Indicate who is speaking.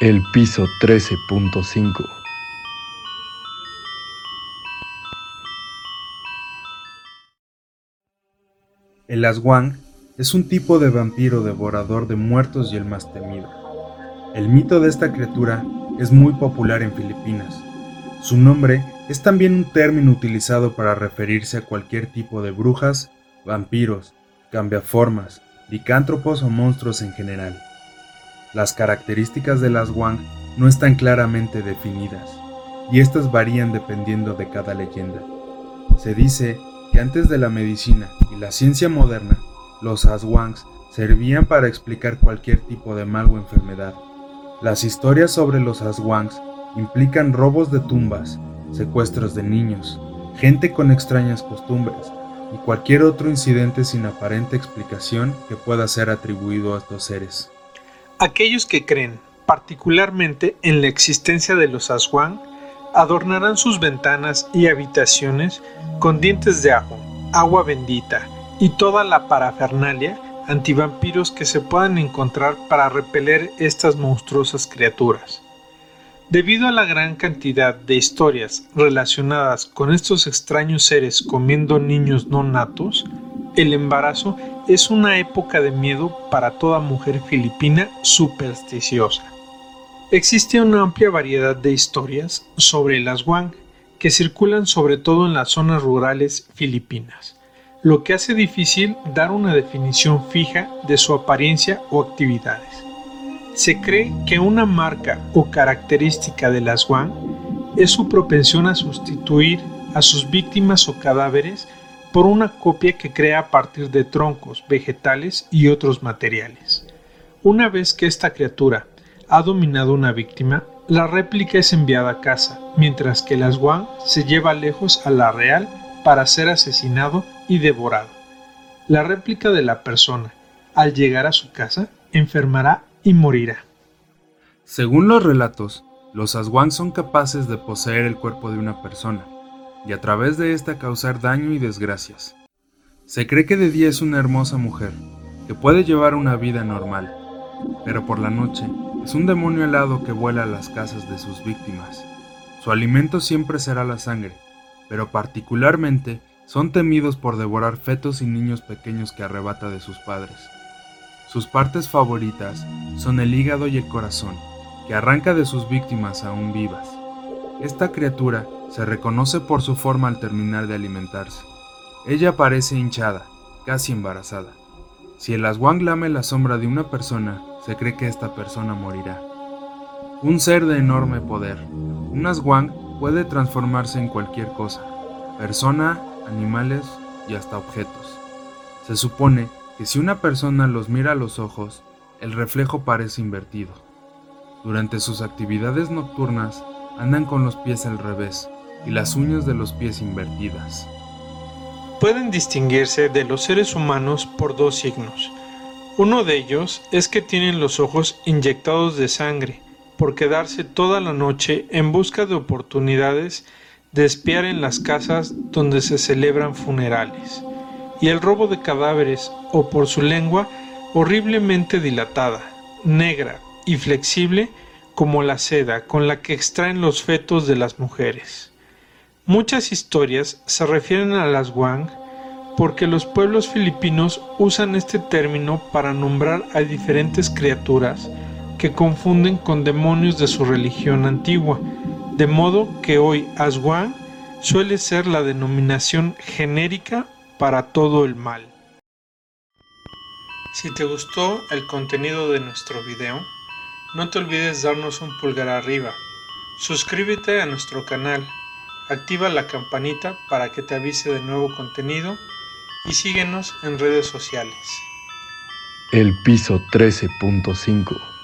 Speaker 1: El piso 13.5
Speaker 2: El Aswang es un tipo de vampiro devorador de muertos y el más temido. El mito de esta criatura es muy popular en Filipinas. Su nombre es también un término utilizado para referirse a cualquier tipo de brujas, vampiros, cambiaformas, licántropos o monstruos en general. Las características de las Wang no están claramente definidas, y estas varían dependiendo de cada leyenda. Se dice que antes de la medicina y la ciencia moderna, los Aswangs servían para explicar cualquier tipo de mal o enfermedad. Las historias sobre los Aswangs implican robos de tumbas, secuestros de niños, gente con extrañas costumbres y cualquier otro incidente sin aparente explicación que pueda ser atribuido a estos seres.
Speaker 3: Aquellos que creen particularmente en la existencia de los Aswan adornarán sus ventanas y habitaciones con dientes de ajo, agua bendita y toda la parafernalia antivampiros que se puedan encontrar para repeler estas monstruosas criaturas. Debido a la gran cantidad de historias relacionadas con estos extraños seres comiendo niños no natos, el embarazo es una época de miedo para toda mujer filipina supersticiosa. Existe una amplia variedad de historias sobre las Wang que circulan sobre todo en las zonas rurales filipinas, lo que hace difícil dar una definición fija de su apariencia o actividades. Se cree que una marca o característica de las Wang es su propensión a sustituir a sus víctimas o cadáveres por una copia que crea a partir de troncos, vegetales y otros materiales. Una vez que esta criatura ha dominado una víctima, la réplica es enviada a casa, mientras que las Wang se lleva lejos a la real para ser asesinado y devorado. La réplica de la persona, al llegar a su casa, enfermará y morirá.
Speaker 2: Según los relatos, los Aswang son capaces de poseer el cuerpo de una persona, y a través de esta causar daño y desgracias. Se cree que de día es una hermosa mujer, que puede llevar una vida normal, pero por la noche es un demonio helado que vuela a las casas de sus víctimas. Su alimento siempre será la sangre, pero particularmente son temidos por devorar fetos y niños pequeños que arrebata de sus padres. Sus partes favoritas son el hígado y el corazón, que arranca de sus víctimas aún vivas. Esta criatura se reconoce por su forma al terminar de alimentarse. Ella parece hinchada, casi embarazada. Si el aswang lame la sombra de una persona, se cree que esta persona morirá. Un ser de enorme poder. Un aswang puede transformarse en cualquier cosa, persona, animales y hasta objetos. Se supone que si una persona los mira a los ojos, el reflejo parece invertido. Durante sus actividades nocturnas, andan con los pies al revés, y las uñas de los pies invertidas.
Speaker 3: Pueden distinguirse de los seres humanos por dos signos. Uno de ellos es que tienen los ojos inyectados de sangre por quedarse toda la noche en busca de oportunidades de espiar en las casas donde se celebran funerales, y el robo de cadáveres o por su lengua horriblemente dilatada, negra y flexible como la seda con la que extraen los fetos de las mujeres. Muchas historias se refieren a las Wang porque los pueblos filipinos usan este término para nombrar a diferentes criaturas que confunden con demonios de su religión antigua, de modo que hoy Aswan suele ser la denominación genérica para todo el mal. Si te gustó el contenido de nuestro video, no te olvides darnos un pulgar arriba, suscríbete a nuestro canal activa la campanita para que te avise de nuevo contenido y síguenos en redes sociales.
Speaker 1: El piso 13.5